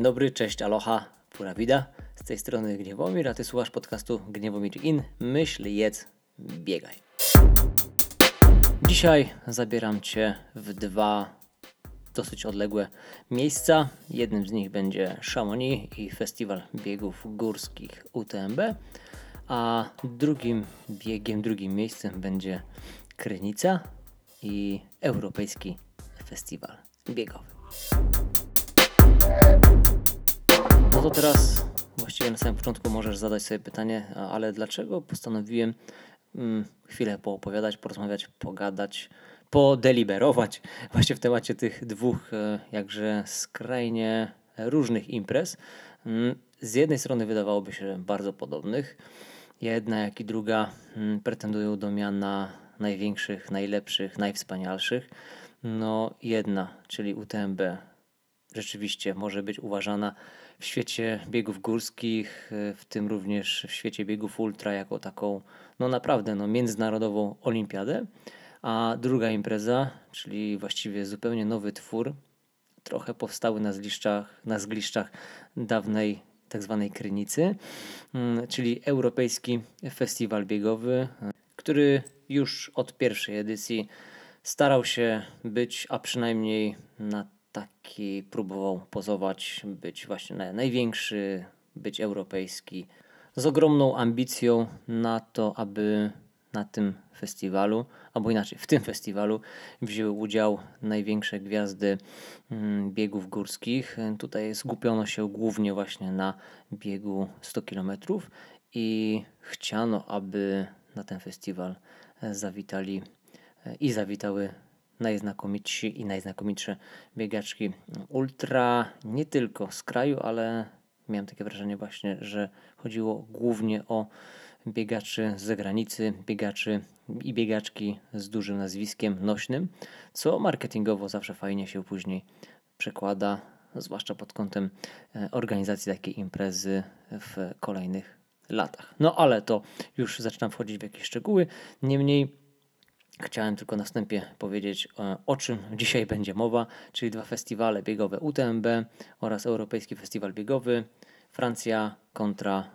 Dzień dobry, cześć, aloha, pura vida. Z tej strony Gniewomir, a ty słuchasz podcastu Gniewomir In. Myśl, jedz, biegaj. Dzisiaj zabieram cię w dwa dosyć odległe miejsca. Jednym z nich będzie Chamonix i Festiwal Biegów Górskich UTMB, a drugim biegiem, drugim miejscem będzie Krynica i Europejski Festiwal Biegowy. No to teraz właściwie na samym początku możesz zadać sobie pytanie, ale dlaczego postanowiłem mm, chwilę poopowiadać, porozmawiać, pogadać, podeliberować właśnie w temacie tych dwóch e, jakże skrajnie różnych imprez. Mm, z jednej strony wydawałoby się bardzo podobnych. Jedna, jak i druga mm, pretendują do miana największych, najlepszych, najwspanialszych. No jedna, czyli UTMB, rzeczywiście może być uważana w świecie biegów górskich, e, w tym również w świecie biegów ultra, jako taką no naprawdę no, międzynarodową olimpiadę. A druga impreza, czyli właściwie zupełnie nowy twór, trochę powstały na zgliszczach, na zgliszczach dawnej tak zwanej Krynicy, mm, czyli Europejski Festiwal Biegowy, który już od pierwszej edycji starał się być, a przynajmniej na taki próbował pozować, być właśnie największy, być europejski, z ogromną ambicją na to, aby na tym festiwalu, albo inaczej, w tym festiwalu wzięły udział największe gwiazdy mm, biegów górskich. Tutaj skupiono się głównie właśnie na biegu 100 km i chciano, aby na ten festiwal zawitali i zawitały najznakomitsi i najznakomitsze biegaczki ultra, nie tylko z kraju, ale miałem takie wrażenie właśnie, że chodziło głównie o biegaczy z zagranicy, biegaczy i biegaczki z dużym nazwiskiem nośnym, co marketingowo zawsze fajnie się później przekłada, zwłaszcza pod kątem e, organizacji takiej imprezy w kolejnych latach. No ale to już zaczynam wchodzić w jakieś szczegóły. Niemniej Chciałem tylko na wstępie powiedzieć, e, o czym dzisiaj będzie mowa, czyli dwa festiwale biegowe UTMB oraz Europejski Festiwal Biegowy Francja kontra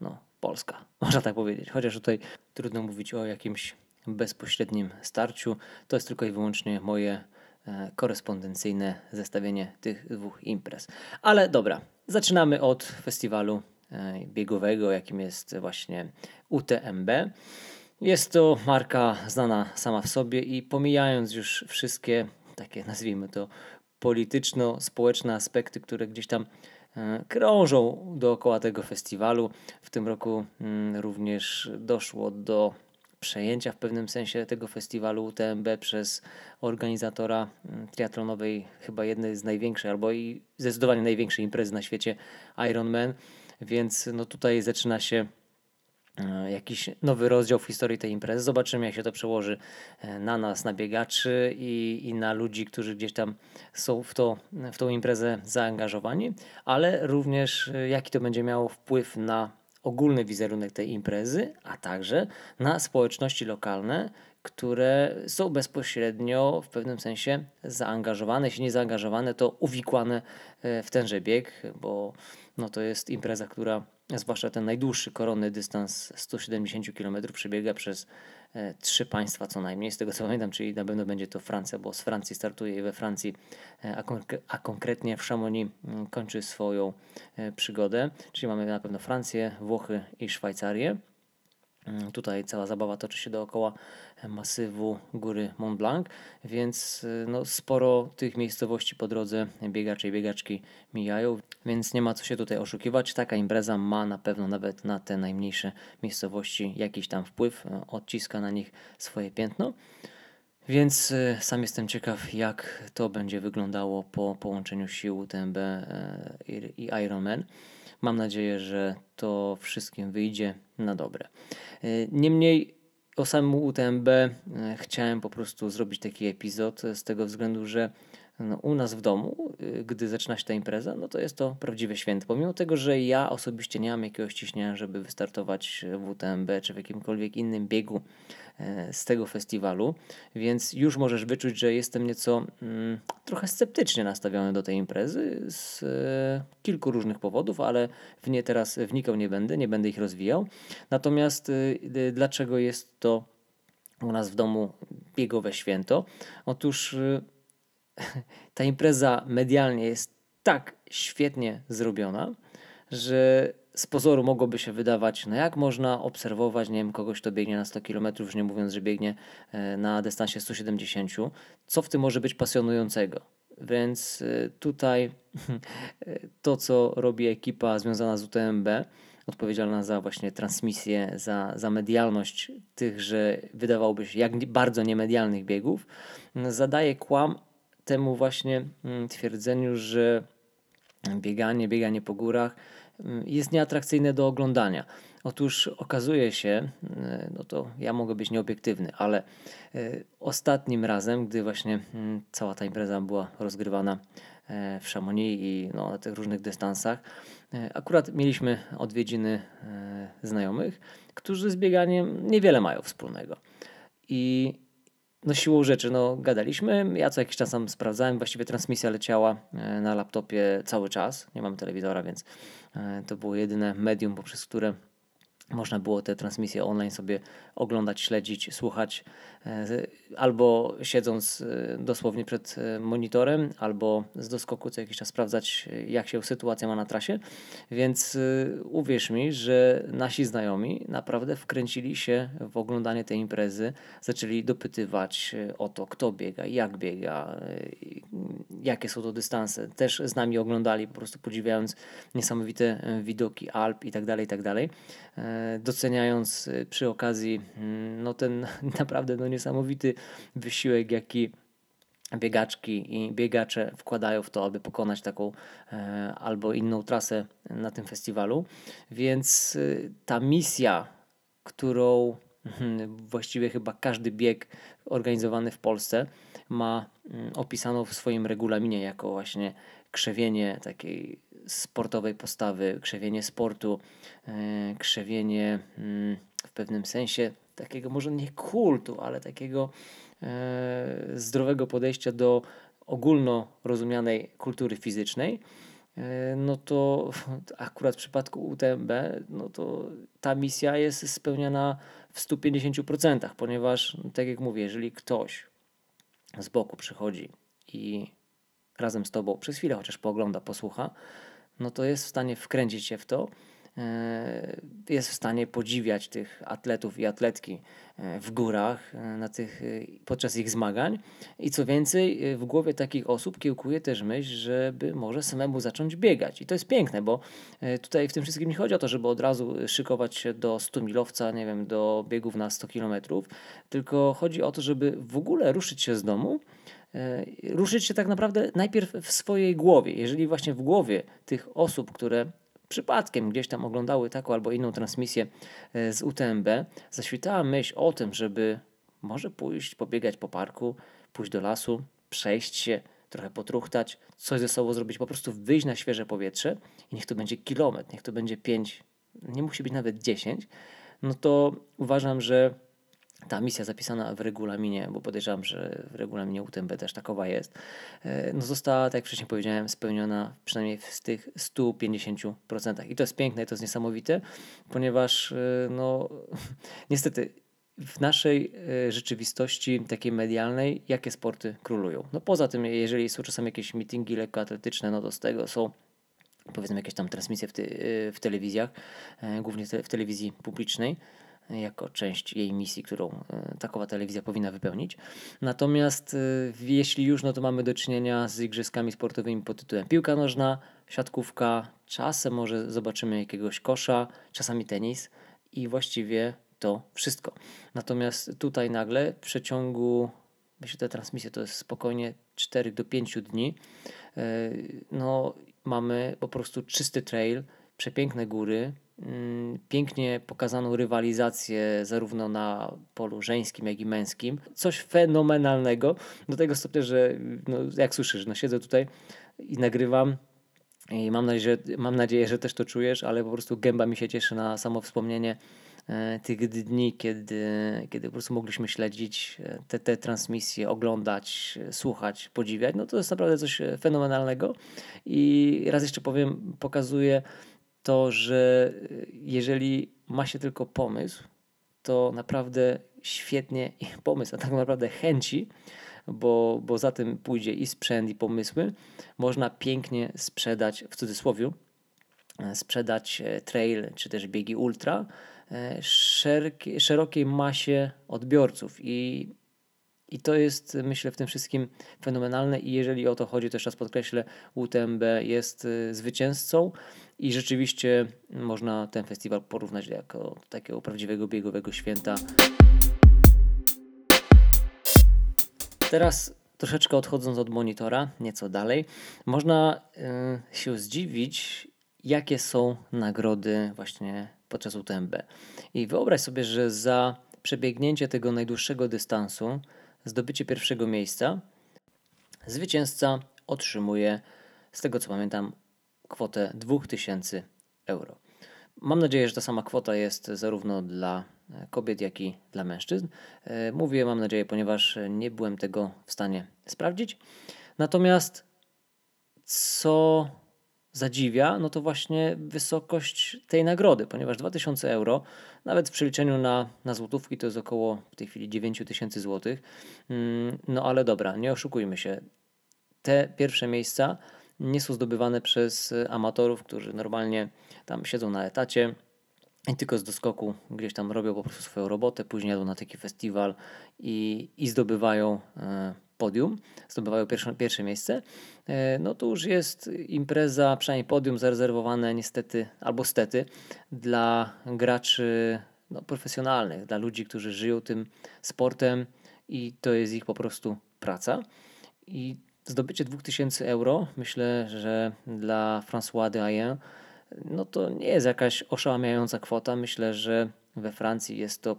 no, Polska, można tak powiedzieć. Chociaż tutaj trudno mówić o jakimś bezpośrednim starciu. To jest tylko i wyłącznie moje e, korespondencyjne zestawienie tych dwóch imprez. Ale dobra, zaczynamy od festiwalu e, biegowego, jakim jest właśnie UTMB. Jest to marka znana sama w sobie i pomijając już wszystkie takie, nazwijmy to, polityczno-społeczne aspekty, które gdzieś tam e, krążą dookoła tego festiwalu. W tym roku mm, również doszło do przejęcia w pewnym sensie tego festiwalu UTMB przez organizatora mm, triatlonowej, chyba jednej z największych, albo i zdecydowanie największej imprezy na świecie Ironman. Więc no tutaj zaczyna się jakiś nowy rozdział w historii tej imprezy. Zobaczymy, jak się to przełoży e, na nas, na biegaczy i, i na ludzi, którzy gdzieś tam są w, to, w tą imprezę zaangażowani, ale również e, jaki to będzie miało wpływ na ogólny wizerunek tej imprezy, a także na społeczności lokalne, które są bezpośrednio w pewnym sensie zaangażowane, jeśli nie zaangażowane, to uwikłane w tenże bieg, bo no to jest impreza, która zwłaszcza ten najdłuższy koronny dystans 170 km przebiega przez e, trzy państwa co najmniej, z tego co pamiętam, czyli na pewno będzie to Francja, bo z Francji startuje i we Francji, e, a, a konkretnie w Chamonix mm, kończy swoją e, przygodę, czyli mamy na pewno Francję, Włochy i Szwajcarię. Mm, tutaj cała zabawa toczy się dookoła masywu góry Mont Blanc, więc y, no, sporo tych miejscowości po drodze biegacze i biegaczki mijają, więc nie ma co się tutaj oszukiwać. Taka impreza ma na pewno nawet na te najmniejsze miejscowości jakiś tam wpływ, odciska na nich swoje piętno. Więc sam jestem ciekaw, jak to będzie wyglądało po połączeniu sił UTMB i Ironman. Mam nadzieję, że to wszystkim wyjdzie na dobre. Niemniej o samym UTMB e, chciałem po prostu zrobić taki epizod z tego względu, że no, u nas w domu, y, gdy zaczyna się ta impreza, no to jest to prawdziwe święto. Pomimo tego, że ja osobiście nie mam jakiegoś ciśnienia, żeby wystartować w UTMB czy w jakimkolwiek innym biegu z tego festiwalu, więc już możesz wyczuć, że jestem nieco mm, trochę sceptycznie nastawiony do tej imprezy z e, kilku różnych powodów, ale w nie teraz wnikał nie będę, nie będę ich rozwijał. Natomiast y, dlaczego jest to u nas w domu biegowe święto? Otóż y, ta impreza medialnie jest tak świetnie zrobiona, że z pozoru mogłoby się wydawać, no jak można obserwować, nie wiem, kogoś, kto biegnie na 100 km, już nie mówiąc, że biegnie e, na dystansie 170, co w tym może być pasjonującego. Więc e, tutaj to, co robi ekipa związana z UTMB, odpowiedzialna za właśnie transmisję, za, za medialność tychże, wydawałoby się, jak bardzo niemedialnych biegów, zadaje kłam temu właśnie mm, twierdzeniu, że bieganie, bieganie po górach jest nieatrakcyjne do oglądania. Otóż okazuje się, mm, no to ja mogę być nieobiektywny, ale e, ostatnim razem, gdy właśnie cała ta impreza była rozgrywana w Chamonix i no, na tych różnych dystansach, akurat mieliśmy odwiedziny znajomych, którzy z bieganiem niewiele mają wspólnego. I no siłą rzeczy, no gadaliśmy, ja co jakiś czas tam sprawdzałem, właściwie transmisja leciała e, na laptopie cały czas, nie mamy telewizora, więc e, to było jedyne medium, poprzez które można było te transmisje online sobie oglądać, śledzić, słuchać, albo siedząc e, dosłownie przed e, monitorem, albo z doskoku co jakiś czas sprawdzać, jak się sytuacja ma na trasie. Więc uwierz mi, że nasi znajomi naprawdę wkręcili się w oglądanie tej imprezy, zaczęli dopytywać o to, kto biega, jak biega, jakie są to dystanse. Też z nami oglądali, po prostu podziwiając niesamowite widoki Alp i tak dalej, i tak dalej doceniając przy okazji mm, no ten naprawdę no niesamowity wysiłek, jaki biegaczki i biegacze wkładają w to, aby pokonać taką e, albo inną trasę na tym festiwalu. Więc y, ta misja, którą hmm, właściwie chyba każdy bieg organizowany w Polsce ma mm, opisaną w swoim regulaminie jako właśnie krzewienie takiej sportowej postawy, krzewienie sportu, e, krzewienie mm, w pewnym sensie takiego może nie kultu, ale takiego e, zdrowego podejścia do ogólno rozumianej kultury fizycznej, e, no to akurat w przypadku UTMB, no to ta misja jest spełniana w 150%, ponieważ, tak jak mówię, jeżeli ktoś z boku przychodzi i razem z tobą przez chwilę chociaż poogląda, posłucha, no to jest w stanie wkręcić się w to, jest w stanie podziwiać tych atletów i atletki e, w górach e, na tych, podczas ich zmagań. I co więcej, w głowie takich osób kiełkuje też myśl, żeby może samemu zacząć biegać. I to jest piękne, bo tutaj w tym wszystkim nie chodzi o to, żeby od razu szykować się do 100 milowca, nie wiem, do biegów na 100 kilometrów, tylko chodzi o to, żeby w ogóle ruszyć się z domu, E, ruszyć się tak naprawdę najpierw w swojej głowie. Jeżeli właśnie w głowie tych osób, które przypadkiem gdzieś tam oglądały taką albo inną transmisję e, z UTMB, zaświtała myśl o tym, żeby może pójść, pobiegać po parku, pójść do lasu, przejść się, trochę potruchtać, coś ze sobą zrobić, po prostu wyjść na świeże powietrze i niech to będzie kilometr, niech to będzie pięć, nie musi być nawet dziesięć, no to uważam, że ta misja zapisana w regulaminie, bo podejrzewam, że w regulaminie UTMB też takowa jest, e, no została, tak jak wcześniej powiedziałem, spełniona przynajmniej w tych 150%. I to jest piękne, i to jest niesamowite, ponieważ e, no niestety w naszej e, rzeczywistości takiej medialnej, jakie sporty królują? No poza tym, jeżeli są czasami jakieś meetingi lekkoatletyczne, no to z tego są powiedzmy jakieś tam transmisje w, w telewizjach, głównie w telewizji publicznej, jako część jej misji, którą e, takowa telewizja powinna wypełnić. Natomiast e, jeśli już, no to mamy do czynienia z igrzyskami sportowymi pod tytułem piłka nożna, siatkówka, czasem może zobaczymy jakiegoś kosza, czasami tenis i właściwie to wszystko. Natomiast tutaj nagle w przeciągu, myślę, te transmisje to jest spokojnie 4 do 5 dni, e, no mamy po prostu czysty trail, przepiękne góry, pięknie pokazaną rywalizację zarówno na polu żeńskim, jak i męskim. Coś fenomenalnego, do tego stopnia, że no, jak słyszysz, no siedzę tutaj i nagrywam i mam nadzieję, że, mam nadzieję, że też to czujesz, ale po prostu gęba mi się cieszy na samo wspomnienie e, tych dni, kiedy, kiedy po prostu mogliśmy śledzić e, te, te transmisje, oglądać, e, słuchać, podziwiać. No to jest naprawdę coś fenomenalnego. I raz jeszcze powiem, pokazuje to, że jeżeli ma się tylko pomysł, to naprawdę świetnie pomysł, a tak naprawdę chęci, bo, bo za tym pójdzie i sprzęt, i pomysły, można pięknie sprzedać, w cudzysłowie, e, sprzedać e, trail czy też biegi ultra. E, szerokiej, szerokiej masie odbiorców i i to jest, myślę, w tym wszystkim fenomenalne. I jeżeli o to chodzi, to jeszcze raz podkreślę, UTMB jest zwycięzcą i rzeczywiście można ten festiwal porównać jako takiego prawdziwego biegowego święta. Teraz troszeczkę odchodząc od monitora, nieco dalej, można y, się zdziwić, jakie są nagrody właśnie podczas UTMB. I wyobraź sobie, że za przebiegnięcie tego najdłuższego dystansu, zdobycie pierwszego miejsca, zwycięzca otrzymuje, z tego co pamiętam, kwotę 2000 euro. Mam nadzieję, że ta sama kwota jest zarówno dla kobiet, jak i dla mężczyzn. E, mówię, mam nadzieję, ponieważ nie byłem tego w stanie sprawdzić. Natomiast co zadziwia, no to właśnie wysokość tej nagrody, ponieważ 2000 euro, nawet w przeliczeniu na, na złotówki, to jest około w tej chwili 9000 złotych. Mm, no ale dobra, nie oszukujmy się. Te pierwsze miejsca nie są zdobywane przez amatorów, którzy normalnie tam siedzą na etacie, i tylko z doskoku gdzieś tam robią po prostu swoją robotę, później jadą na taki festiwal i, i zdobywają e, podium, zdobywają pierwsze, pierwsze miejsce, e, no to już jest impreza, przynajmniej podium zarezerwowane niestety, albo stety, dla graczy no, profesjonalnych, dla ludzi, którzy żyją tym sportem i to jest ich po prostu praca. I zdobycie 2000 euro, myślę, że dla François de Hayen no to nie jest jakaś oszałamiająca kwota. Myślę, że we Francji jest to,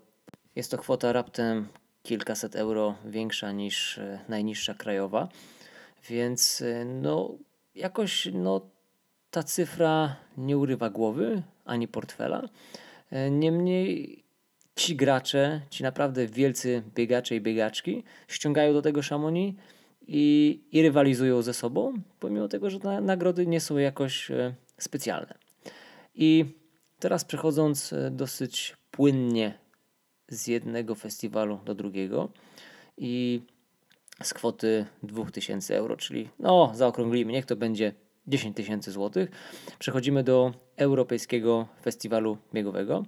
jest to kwota raptem kilkaset euro większa niż e, najniższa krajowa. Więc e, no jakoś no, ta cyfra nie urywa głowy ani portfela. E, niemniej ci gracze, ci naprawdę wielcy biegacze i biegaczki ściągają do tego Chamonix i, i rywalizują ze sobą, pomimo tego, że nagrody nie są jakoś specjalne. I teraz przechodząc dosyć płynnie z jednego festiwalu do drugiego i z kwoty 2000 euro, czyli no zaokrąglimy, niech to będzie 10 tysięcy złotych, przechodzimy do Europejskiego Festiwalu Biegowego.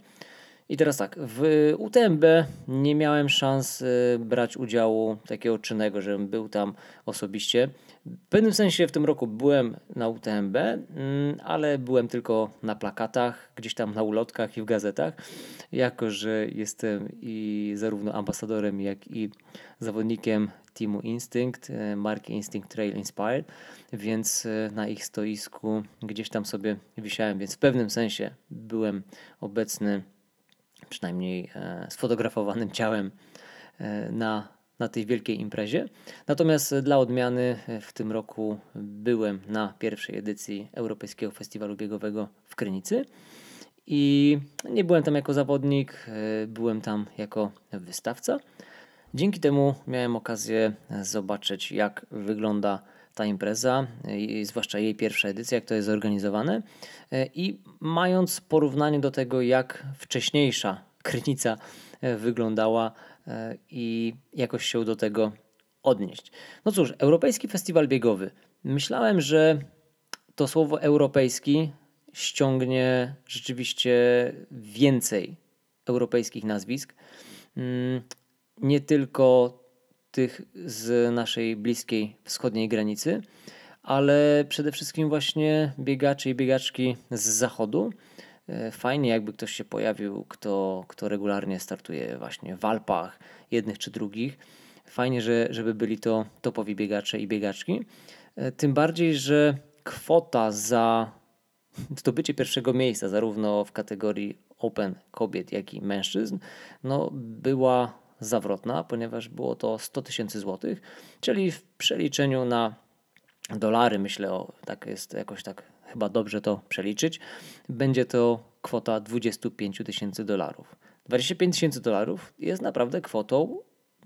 I teraz tak, w UTMB nie miałem szans y, brać udziału takiego czynnego, żebym był tam osobiście. W pewnym sensie w tym roku byłem na UTMB, mm, ale byłem tylko na plakatach, gdzieś tam na ulotkach i w gazetach, jako że jestem i zarówno ambasadorem, jak i zawodnikiem teamu Instinct, y, marki Instinct Trail Inspired, więc y, na ich stoisku gdzieś tam sobie wisiałem, więc w pewnym sensie byłem obecny przynajmniej e, sfotografowanym ciałem e, na, na tej wielkiej imprezie. Natomiast dla odmiany e, w tym roku byłem na pierwszej edycji Europejskiego Festiwalu Biegowego w Krynicy. I nie byłem tam jako zawodnik, byłem tam jako wystawca. Dzięki temu miałem okazję zobaczyć, jak wygląda ta impreza, zwłaszcza jej pierwsza edycja, jak to jest zorganizowane. E, I mając porównanie do tego, jak wcześniejsza Krynica e, wyglądała e, i jakoś się do tego odnieść. No cóż, Europejski Festiwal Biegowy. Myślałem, że to słowo europejski ściągnie rzeczywiście więcej europejskich nazwisk. Mm, nie tylko tych z naszej bliskiej wschodniej granicy, ale przede wszystkim właśnie biegacze i biegaczki z zachodu. E, fajnie, jakby ktoś się pojawił, kto, kto regularnie startuje właśnie w Alpach, jednych czy drugich. Fajnie, że, żeby byli to topowi biegacze i biegaczki. E, tym bardziej, że kwota za zdobycie pierwszego miejsca, zarówno w kategorii Open kobiet, jak i mężczyzn, no, była zawrotna, ponieważ było to 100 tysięcy złotych, czyli w przeliczeniu na dolary, myślę, o, tak jest jakoś tak chyba dobrze to przeliczyć, będzie to kwota 25 tysięcy dolarów. 25 tysięcy dolarów jest naprawdę kwotą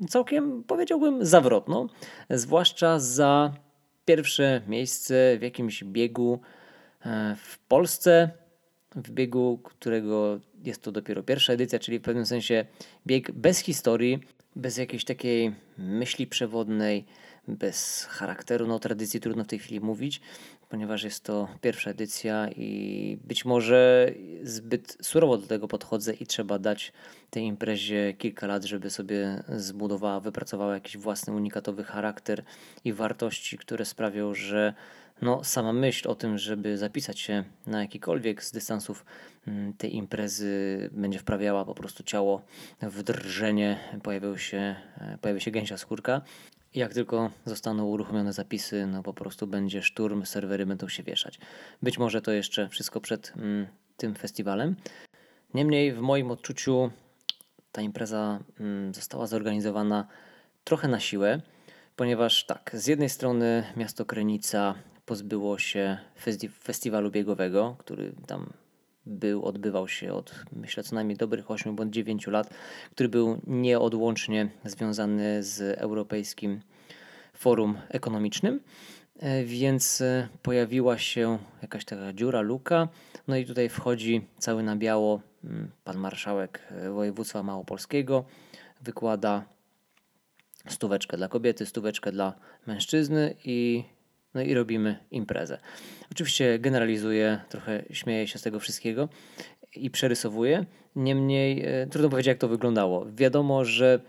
całkiem, powiedziałbym, zawrotną, zwłaszcza za pierwsze miejsce w jakimś biegu e, w Polsce, w biegu, którego jest to dopiero pierwsza edycja, czyli w pewnym sensie bieg bez historii, bez jakiejś takiej myśli przewodnej, bez charakteru, no tradycji trudno w tej chwili mówić, ponieważ jest to pierwsza edycja i być może zbyt surowo do tego podchodzę i trzeba dać tej imprezie kilka lat, żeby sobie zbudowała, wypracowała jakiś własny unikatowy charakter i wartości, które sprawią, że no, sama myśl o tym, żeby zapisać się na jakikolwiek z dystansów mm, tej imprezy będzie wprawiała po prostu ciało w drżenie, pojawił się, e, pojawi się gęsia skórka. Jak tylko zostaną uruchomione zapisy, no po prostu będzie szturm, serwery będą się wieszać. Być może to jeszcze wszystko przed mm, tym festiwalem. Niemniej w moim odczuciu ta impreza mm, została zorganizowana trochę na siłę, ponieważ tak, z jednej strony miasto Krenica pozbyło się festi festiwalu biegowego, który tam był, odbywał się od myślę co najmniej dobrych 8 bądź 9 lat, który był nieodłącznie związany z Europejskim Forum Ekonomicznym. E, więc e, pojawiła się jakaś taka dziura, luka. No i tutaj wchodzi cały na biało mm, pan marszałek e, województwa małopolskiego, wykłada stóweczkę dla kobiety, stóweczkę dla mężczyzny i no i robimy imprezę. Oczywiście generalizuję, trochę śmieję się z tego wszystkiego i przerysowuję. Niemniej e, trudno powiedzieć, jak to wyglądało. Wiadomo, że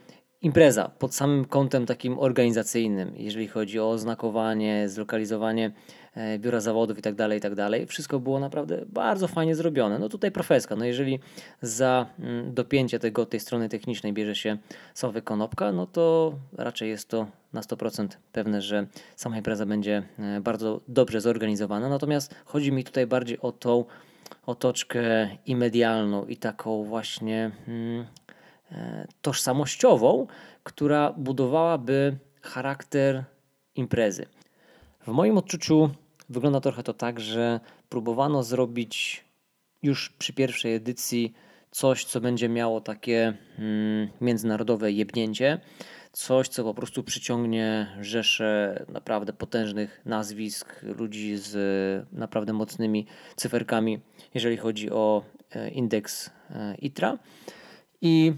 impreza pod samym kątem takim organizacyjnym, jeżeli chodzi o oznakowanie, zlokalizowanie e, biura zawodów itd., tak itd., tak wszystko było naprawdę bardzo fajnie zrobione. No tutaj profeska, no jeżeli za mm, dopięcie tego, tej strony technicznej bierze się Sławek Konopka, no to raczej jest to na 100% pewne, że sama impreza będzie e, bardzo dobrze zorganizowana. Natomiast chodzi mi tutaj bardziej o tą otoczkę i medialną, i taką właśnie hmm, tożsamościową, która budowałaby charakter imprezy. W moim odczuciu wygląda trochę to tak, że próbowano zrobić już przy pierwszej edycji coś, co będzie miało takie hmm, międzynarodowe jebnięcie, coś, co po prostu przyciągnie rzesze naprawdę potężnych nazwisk, ludzi z naprawdę mocnymi cyferkami, jeżeli chodzi o e, indeks e, ITRA. I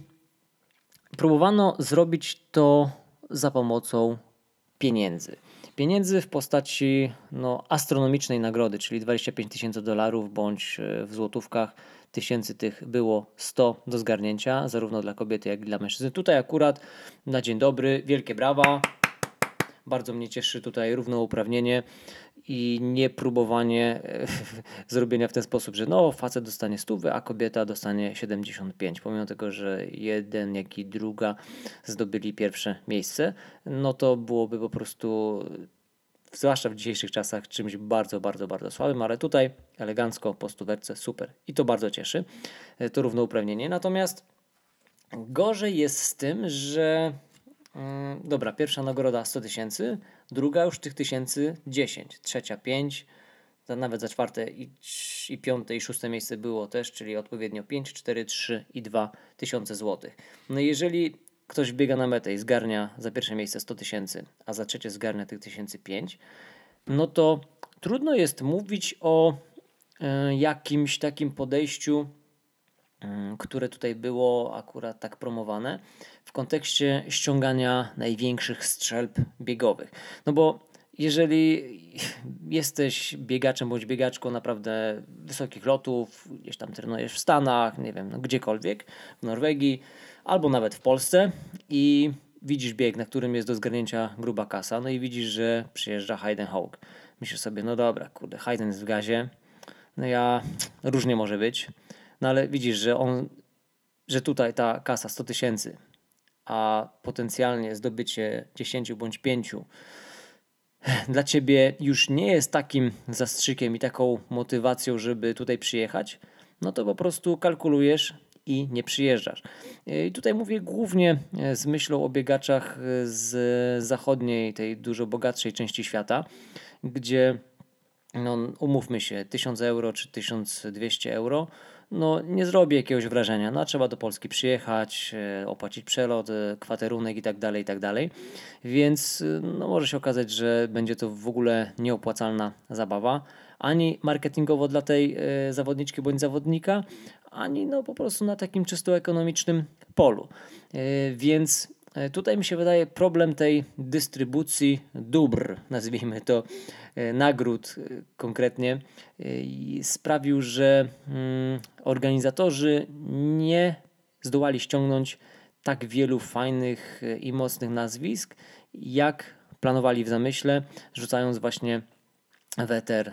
próbowano zrobić to za pomocą pieniędzy. Pieniędzy w postaci no, astronomicznej nagrody, czyli 25 tysięcy dolarów bądź e, w złotówkach tysięcy tych było 100 do zgarnięcia, zarówno dla kobiety, jak i dla mężczyzn. Tutaj akurat na dzień dobry, wielkie brawa. Bardzo mnie cieszy tutaj równouprawnienie i nie próbowanie e, zrobienia w ten sposób, że no facet dostanie stówę, a kobieta dostanie 75. Pomimo tego, że jeden jak i druga zdobyli pierwsze miejsce, no to byłoby po prostu zwłaszcza w dzisiejszych czasach, czymś bardzo, bardzo, bardzo słabym, ale tutaj elegancko po stówce, super. I to bardzo cieszy, e, to równouprawnienie. Natomiast gorzej jest z tym, że mm, dobra, pierwsza nagroda 100 tysięcy, druga już tych tysięcy 10, trzecia 5, nawet za czwarte i, i piąte i szóste miejsce było też, czyli odpowiednio 5, 4, 3 i 2 tysiące złotych. No jeżeli ktoś biega na metę i zgarnia za pierwsze miejsce 100 tysięcy, a za trzecie zgarnia tych tysięcy 5, no to trudno jest mówić o y, jakimś takim podejściu, y, które tutaj było akurat tak promowane w kontekście ściągania największych strzelb biegowych. No bo jeżeli jesteś biegaczem bądź biegaczką naprawdę wysokich lotów, gdzieś tam trenujesz w Stanach, nie wiem, no gdziekolwiek, w Norwegii, albo nawet w Polsce i widzisz bieg, na którym jest do zgarnięcia gruba kasa, no i widzisz, że przyjeżdża Hayden Hawk. Myślisz sobie, no dobra, kurde, Hayden jest w gazie, no ja, różnie może być, no ale widzisz, że on, że tutaj ta kasa 100 tysięcy, a potencjalnie zdobycie 10 bądź 5 dla ciebie już nie jest takim zastrzykiem i taką motywacją, żeby tutaj przyjechać, no to po prostu kalkulujesz i nie przyjeżdżasz. I tutaj mówię głównie z myślą o biegaczach z zachodniej, tej dużo bogatszej części świata, gdzie no, umówmy się, 1000 euro czy 1200 euro no nie zrobi jakiegoś wrażenia. No, trzeba do Polski przyjechać, e, opłacić przelot, e, kwaterunek i tak dalej, i tak dalej. Więc e, no, może się okazać, że będzie to w ogóle nieopłacalna zabawa. Ani marketingowo dla tej zawodniczki bądź zawodnika, ani no po prostu na takim czysto ekonomicznym polu. Więc E, tutaj mi się wydaje problem tej dystrybucji dóbr, nazwijmy to, e, nagród e, konkretnie, sprawił, że mm, organizatorzy nie zdołali ściągnąć tak wielu fajnych i mocnych nazwisk, jak planowali w zamyśle, rzucając właśnie weter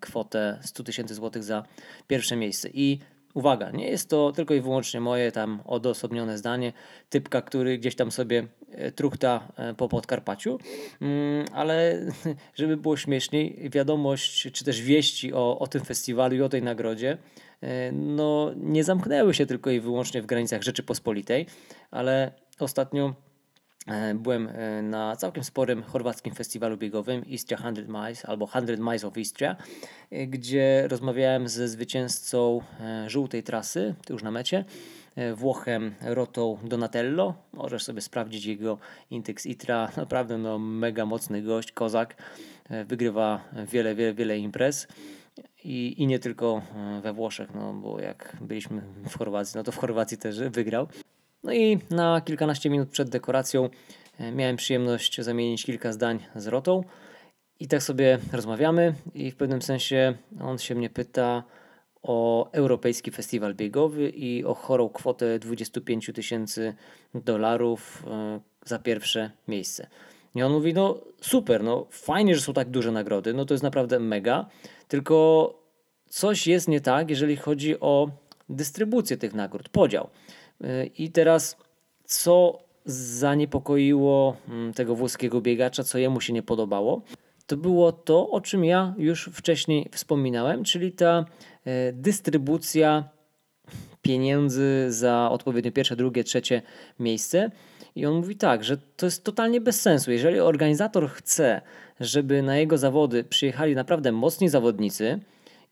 kwotę 100 tysięcy złotych za pierwsze miejsce. I Uwaga, nie jest to tylko i wyłącznie moje tam odosobnione zdanie, typka, który gdzieś tam sobie e, truchta e, po Podkarpaciu, mm, ale żeby było śmieszniej, wiadomość czy też wieści o, o tym festiwalu i o tej nagrodzie e, no, nie zamknęły się tylko i wyłącznie w granicach Rzeczypospolitej, ale ostatnio byłem e, na całkiem sporym chorwackim festiwalu biegowym Istria 100 Miles albo 100 Miles of Istria, e, gdzie rozmawiałem ze zwycięzcą żółtej trasy, już na mecie, Włochem Rotą Donatello. Możesz sobie sprawdzić jego Intex Itra. Naprawdę no, mega mocny gość, kozak. Wygrywa wiele, wiele, wiele imprez. I, I nie tylko we Włoszech, no bo jak byliśmy w Chorwacji, no to w Chorwacji też wygrał. No i na kilkanaście minut przed dekoracją e, miałem przyjemność zamienić kilka zdań z Rotą. I tak sobie rozmawiamy, i w pewnym sensie on się mnie pyta o Europejski Festiwal Biegowy i o chorą kwotę 25 tysięcy dolarów e, za pierwsze miejsce. I on mówi: No super, no fajnie, że są tak duże nagrody, no to jest naprawdę mega, tylko coś jest nie tak, jeżeli chodzi o dystrybucję tych nagród, podział. I teraz, co zaniepokoiło mm, tego włoskiego biegacza, co jemu się nie podobało, to było to, o czym ja już wcześniej wspominałem, czyli ta e, dystrybucja pieniędzy za odpowiednio pierwsze, drugie, trzecie miejsce. I on mówi tak, że to jest totalnie bez sensu. Jeżeli organizator chce, żeby na jego zawody przyjechali naprawdę mocni zawodnicy,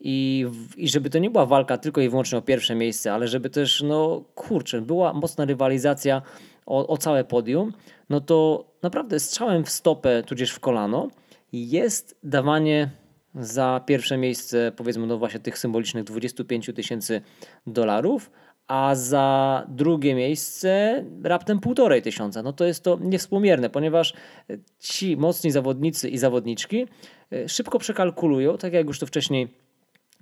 i, I żeby to nie była walka tylko i wyłącznie o pierwsze miejsce, ale żeby też, no kurczę, była mocna rywalizacja o, o całe podium, no to naprawdę strzałem w stopę, tudzież w kolano jest dawanie za pierwsze miejsce, powiedzmy, no właśnie tych symbolicznych 25 tysięcy dolarów, a za drugie miejsce raptem półtorej tysiąca. No to jest to niewspółmierne, ponieważ ci mocni zawodnicy i zawodniczki e, szybko przekalkulują, tak jak już to wcześniej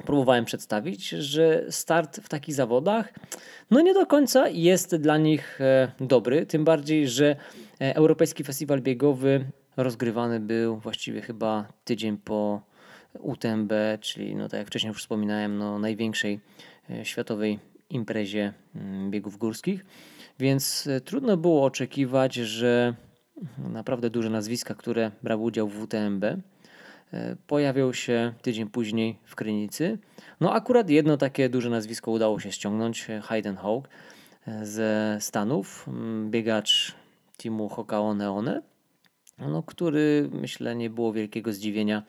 próbowałem przedstawić, że start w takich zawodach no nie do końca jest dla nich e, dobry, tym bardziej, że e, Europejski Festiwal Biegowy rozgrywany był właściwie chyba tydzień po UTMB, czyli no tak jak wcześniej już wspominałem, no największej e, światowej imprezie mm, biegów górskich, więc trudno było oczekiwać, że naprawdę duże nazwiska, które brały udział w UTMB, pojawiał się tydzień później w Krynicy. No akurat jedno takie duże nazwisko udało się ściągnąć, e, Hayden Hawk e, ze Stanów, biegacz teamu Hokao Neone, no, który myślę nie było wielkiego zdziwienia,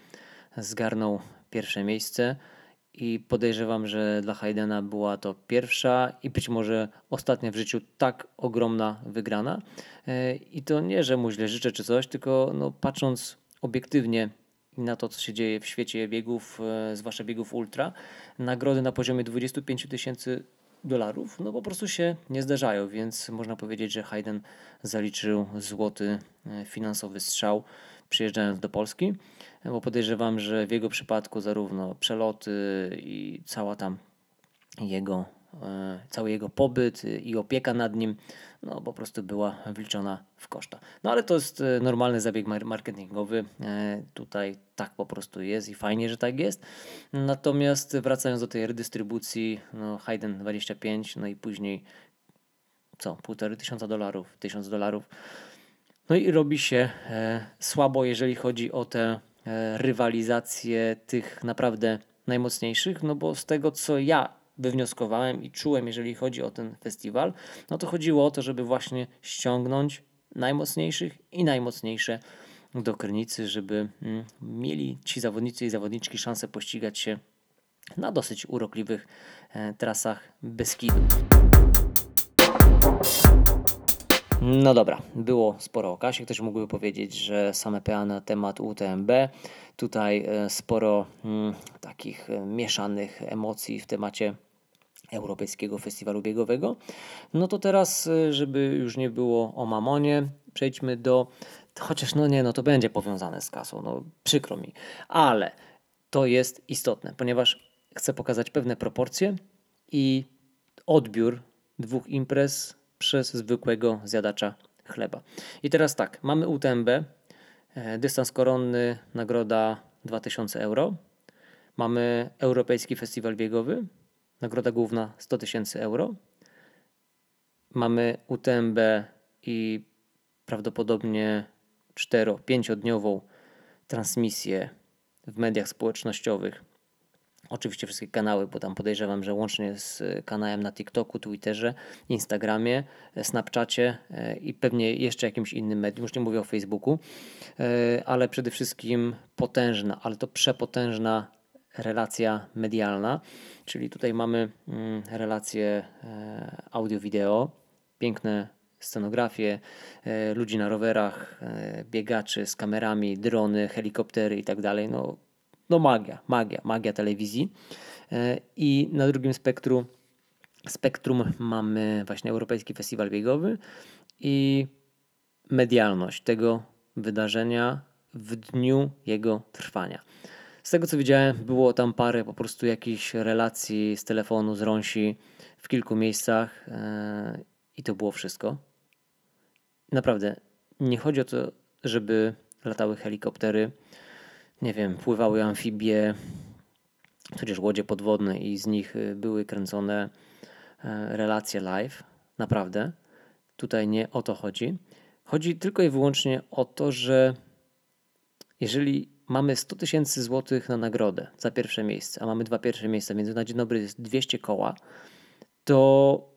zgarnął pierwsze miejsce i podejrzewam, że dla Haydena była to pierwsza i być może ostatnia w życiu tak ogromna wygrana. I to nie, że mu źle życzę czy coś, tylko no, patrząc obiektywnie na to, co się dzieje w świecie biegów, e, zwłaszcza biegów ultra, nagrody na poziomie 25 tysięcy dolarów, no po prostu się nie zdarzają, więc można powiedzieć, że Hayden zaliczył złoty e, finansowy strzał przyjeżdżając do Polski, bo podejrzewam, że w jego przypadku zarówno przeloty i cała tam jego E, cały jego pobyt i opieka nad nim no, po prostu była wliczona w koszta. No ale to jest e, normalny zabieg marketingowy. E, tutaj tak po prostu jest i fajnie, że tak jest. Natomiast wracając do tej redystrybucji, no Hayden 25, no i później co, półtorej tysiąca dolarów, tysiąc dolarów. No i robi się e, słabo, jeżeli chodzi o tę e, rywalizację tych naprawdę najmocniejszych, no bo z tego co ja wywnioskowałem i czułem, jeżeli chodzi o ten festiwal, no to chodziło o to, żeby właśnie ściągnąć najmocniejszych i najmocniejsze do Krynicy, żeby mm, mieli ci zawodnicy i zawodniczki szansę pościgać się na dosyć urokliwych e, trasach Beskidu. No dobra, było sporo o kasie. Ktoś mógłby powiedzieć, że same PA na temat UTMB. Tutaj e, sporo mm, takich e, mieszanych emocji w temacie Europejskiego Festiwalu Biegowego. No to teraz, żeby już nie było o mamonie, przejdźmy do Chociaż no nie, no to będzie powiązane z kasą, no przykro mi. Ale to jest istotne, ponieważ chcę pokazać pewne proporcje i odbiór dwóch imprez przez zwykłego zjadacza chleba. I teraz tak, mamy UTMB, e, dystans koronny, nagroda 2000 euro. Mamy Europejski Festiwal Biegowy, nagroda główna 100 tysięcy euro. Mamy UTMB i prawdopodobnie 4-5-dniową transmisję w mediach społecznościowych. Oczywiście wszystkie kanały, bo tam podejrzewam, że łącznie z kanałem na TikToku, Twitterze, Instagramie, Snapchacie e, i pewnie jeszcze jakimś innym medium, już nie mówię o Facebooku, e, ale przede wszystkim potężna, ale to przepotężna relacja medialna, czyli tutaj mamy mm, relacje e, audio-wideo, piękne scenografię, e, ludzi na rowerach, e, biegaczy z kamerami, drony, helikoptery i tak dalej. No, no magia, magia, magia telewizji. I na drugim spektrum, spektrum mamy właśnie Europejski Festiwal Biegowy i medialność tego wydarzenia w dniu jego trwania. Z tego co widziałem, było tam parę po prostu jakichś relacji z telefonu, z rąsi w kilku miejscach i to było wszystko. Naprawdę, nie chodzi o to, żeby latały helikoptery, nie wiem, pływały amfibie, tudzież łodzie podwodne i z nich y, były kręcone e, relacje live. Naprawdę. Tutaj nie o to chodzi. Chodzi tylko i wyłącznie o to, że jeżeli mamy 100 tysięcy złotych na nagrodę za pierwsze miejsce, a mamy dwa pierwsze miejsca, więc na dzień dobry jest 200 koła, to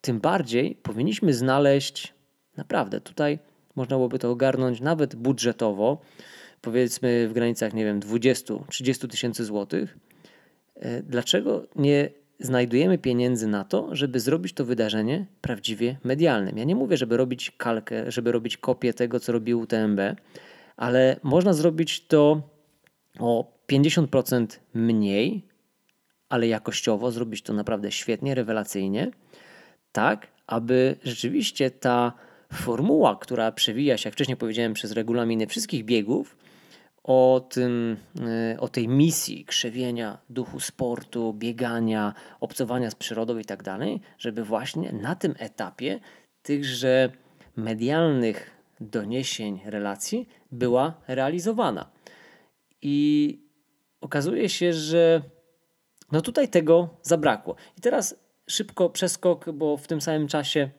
tym bardziej powinniśmy znaleźć Naprawdę, tutaj można byłoby to ogarnąć nawet budżetowo, powiedzmy w granicach, nie wiem, 20-30 tysięcy złotych. E, dlaczego nie znajdujemy pieniędzy na to, żeby zrobić to wydarzenie prawdziwie medialnym? Ja nie mówię, żeby robić kalkę, żeby robić kopię tego, co robi UTMB, ale można zrobić to o 50% mniej, ale jakościowo zrobić to naprawdę świetnie, rewelacyjnie, tak, aby rzeczywiście ta formuła, która przewija się, jak wcześniej powiedziałem, przez regulaminy wszystkich biegów, o, tym, e, o tej misji krzewienia duchu sportu, biegania, obcowania z przyrodą i tak dalej, żeby właśnie na tym etapie tychże medialnych doniesień, relacji była realizowana. I okazuje się, że no tutaj tego zabrakło. I teraz szybko przeskok, bo w tym samym czasie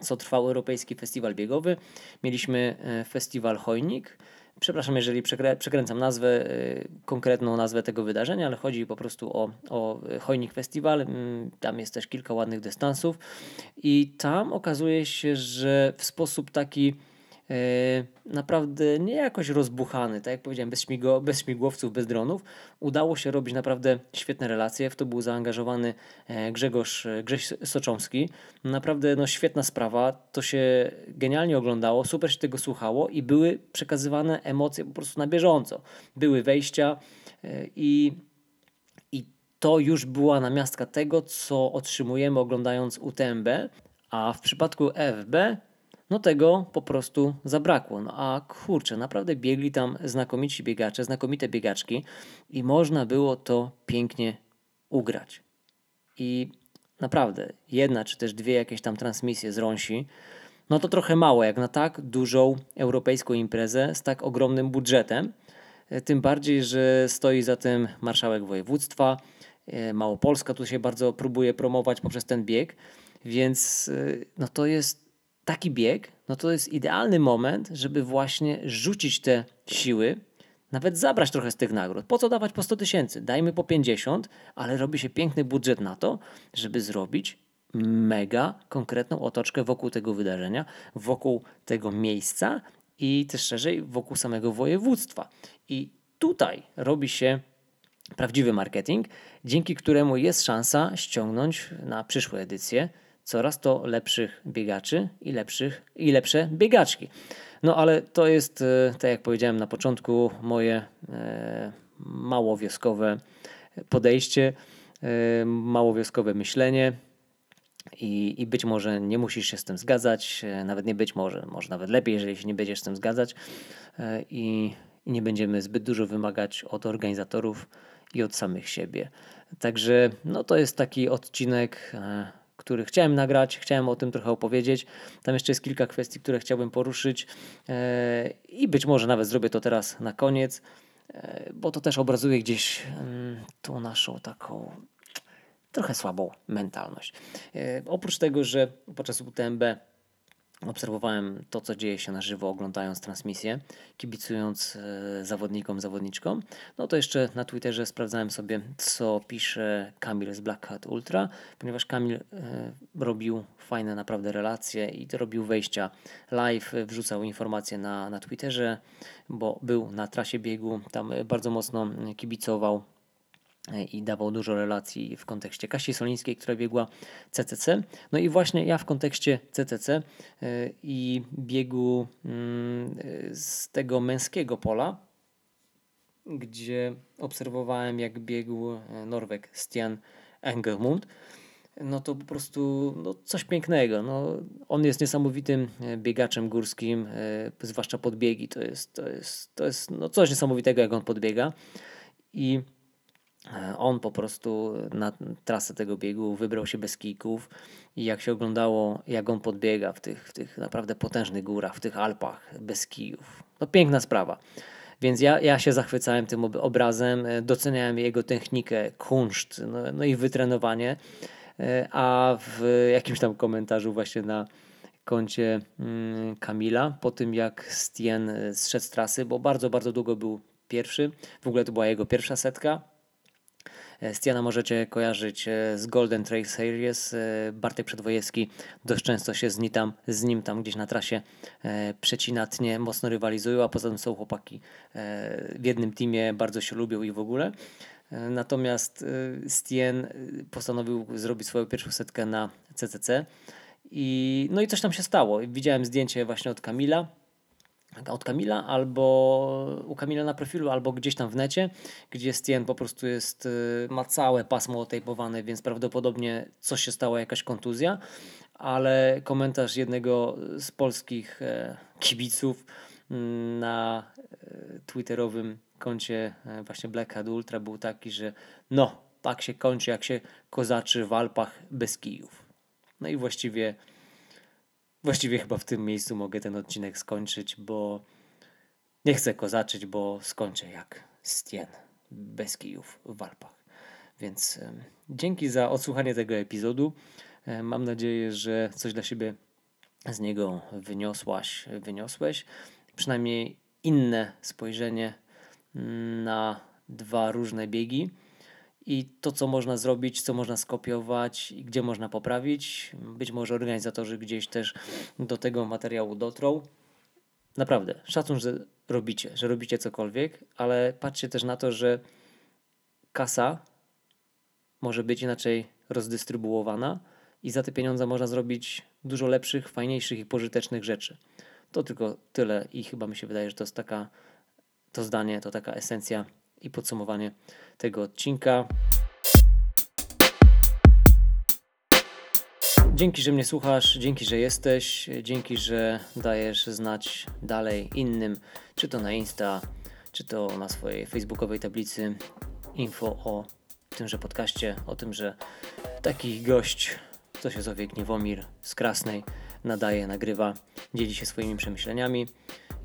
co trwał Europejski Festiwal Biegowy. Mieliśmy e, Festiwal Chojnik. Przepraszam, jeżeli przekrę przekręcam nazwę, e, konkretną nazwę tego wydarzenia, ale chodzi po prostu o, o Chojnik Festiwal. Mm, tam jest też kilka ładnych dystansów i tam okazuje się, że w sposób taki naprawdę nie jakoś rozbuchany, tak jak powiedziałem, bez, śmigło, bez śmigłowców, bez dronów. Udało się robić naprawdę świetne relacje. W to był zaangażowany e, Grzegorz e, Grześ Soczomski. Naprawdę no, świetna sprawa. To się genialnie oglądało, super się tego słuchało i były przekazywane emocje po prostu na bieżąco. Były wejścia i i to już była namiastka tego, co otrzymujemy oglądając UTMB, a w przypadku FB no tego po prostu zabrakło. No a kurczę, naprawdę biegli tam znakomici biegacze, znakomite biegaczki i można było to pięknie ugrać. I naprawdę jedna czy też dwie jakieś tam transmisje z Rąsi, no to trochę mało jak na tak dużą europejską imprezę z tak ogromnym budżetem. E, tym bardziej, że stoi za tym marszałek województwa. E, Małopolska tu się bardzo próbuje promować poprzez ten bieg, więc e, no to jest taki bieg, no to jest idealny moment, żeby właśnie rzucić te siły, nawet zabrać trochę z tych nagród. Po co dawać po 100 tysięcy? Dajmy po 50, ale robi się piękny budżet na to, żeby zrobić mega konkretną otoczkę wokół tego wydarzenia, wokół tego miejsca i też szerzej wokół samego województwa. I tutaj robi się prawdziwy marketing, dzięki któremu jest szansa ściągnąć na przyszłe edycje coraz to lepszych biegaczy i, lepszych, i lepsze biegaczki. No ale to jest, e, tak jak powiedziałem na początku, moje e, małowioskowe podejście, e, małowioskowe myślenie. I, I być może nie musisz się z tym zgadzać, nawet nie być może, może nawet lepiej, jeżeli się nie będziesz z tym zgadzać i, i nie będziemy zbyt dużo wymagać od organizatorów i od samych siebie. Także no, to jest taki odcinek który chciałem nagrać, chciałem o tym trochę opowiedzieć. Tam jeszcze jest kilka kwestii, które chciałbym poruszyć e, i być może nawet zrobię to teraz na koniec, e, bo to też obrazuje gdzieś mm, tą naszą taką trochę słabą mentalność. E, oprócz tego, że podczas UTMB Obserwowałem to, co dzieje się na żywo, oglądając transmisję, kibicując e, zawodnikom, zawodniczkom. No to jeszcze na Twitterze sprawdzałem sobie, co pisze Kamil z Black Hat Ultra, ponieważ Kamil e, robił fajne naprawdę relacje i robił wejścia live, wrzucał informacje na, na Twitterze, bo był na trasie biegu, tam bardzo mocno kibicował i dawał dużo relacji w kontekście Kasi Solińskiej, która biegła CCC. No i właśnie ja w kontekście CCC e, i biegu mm, z tego męskiego pola, gdzie obserwowałem jak biegł e, Norweg Stian Engelmund, no to po prostu no coś pięknego. No, on jest niesamowitym e, biegaczem górskim, zwłaszcza podbiegi. To jest, to jest, to jest no coś niesamowitego, jak on podbiega. I E, on po prostu na trasę tego biegu wybrał się bez kijków i jak się oglądało, jak on podbiega w tych, w tych naprawdę potężnych górach, w tych Alpach bez kijów. To piękna sprawa. Więc ja, ja się zachwycałem tym obrazem, e, doceniałem jego technikę, kunszt, no, no i wytrenowanie. E, a w jakimś tam komentarzu właśnie na koncie mm, Kamila, po tym jak Stien zszedł z trasy, bo bardzo, bardzo długo był pierwszy, w ogóle to była jego pierwsza setka, E, Stiana możecie kojarzyć e, z Golden Trail Series. E, Bartek Przedwojewski dość często się z nim tam, z nim tam gdzieś na trasie przecina tnie, mocno rywalizują, a poza tym są chłopaki w jednym teamie, bardzo się lubią i w ogóle. Natomiast Stien postanowił zrobić swoją pierwszą setkę na CCC. I, no i coś tam się stało. Widziałem zdjęcie właśnie od Kamila od Kamila, albo u Kamila na profilu, albo gdzieś tam w necie, gdzie Stien po prostu jest, y, ma całe pasmo otejpowane, więc prawdopodobnie coś się stało, jakaś kontuzja, ale komentarz jednego z polskich e, kibiców mm, na e, twitterowym koncie e, właśnie Black Hat Ultra był taki, że no, tak się kończy, jak się kozaczy w Alpach bez kijów. No i właściwie Właściwie chyba w tym miejscu mogę ten odcinek skończyć, bo nie chcę go zacząć, bo skończę jak Stien bez kijów w Alpach. Więc dzięki za odsłuchanie tego epizodu. Mam nadzieję, że coś dla siebie z niego wyniosłaś, wyniosłeś. Przynajmniej inne spojrzenie na dwa różne biegi i to, co można zrobić, co można skopiować gdzie można poprawić. Być może organizatorzy gdzieś też do tego materiału dotrą. Naprawdę, szacun, że robicie, że robicie cokolwiek, ale patrzcie też na to, że kasa może być inaczej rozdystrybuowana i za te pieniądze można zrobić dużo lepszych, fajniejszych i pożytecznych rzeczy. To tylko tyle i chyba mi się wydaje, że to jest taka, to zdanie, to taka esencja i podsumowanie tego odcinka. Dzięki, że mnie słuchasz, dzięki, że jesteś, dzięki, że dajesz znać dalej innym, czy to na Insta, czy to na swojej facebookowej tablicy info o tymże podcaście, o tym, że taki gość, co się zowie Gniewomir z Krasnej, nadaje, nagrywa, dzieli się swoimi przemyśleniami.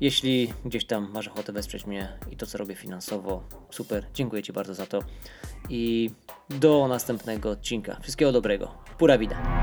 Jeśli gdzieś tam masz ochotę wesprzeć mnie i to, co robię finansowo, super, dziękuję Ci bardzo za to i do następnego odcinka. Wszystkiego dobrego. Pura vida.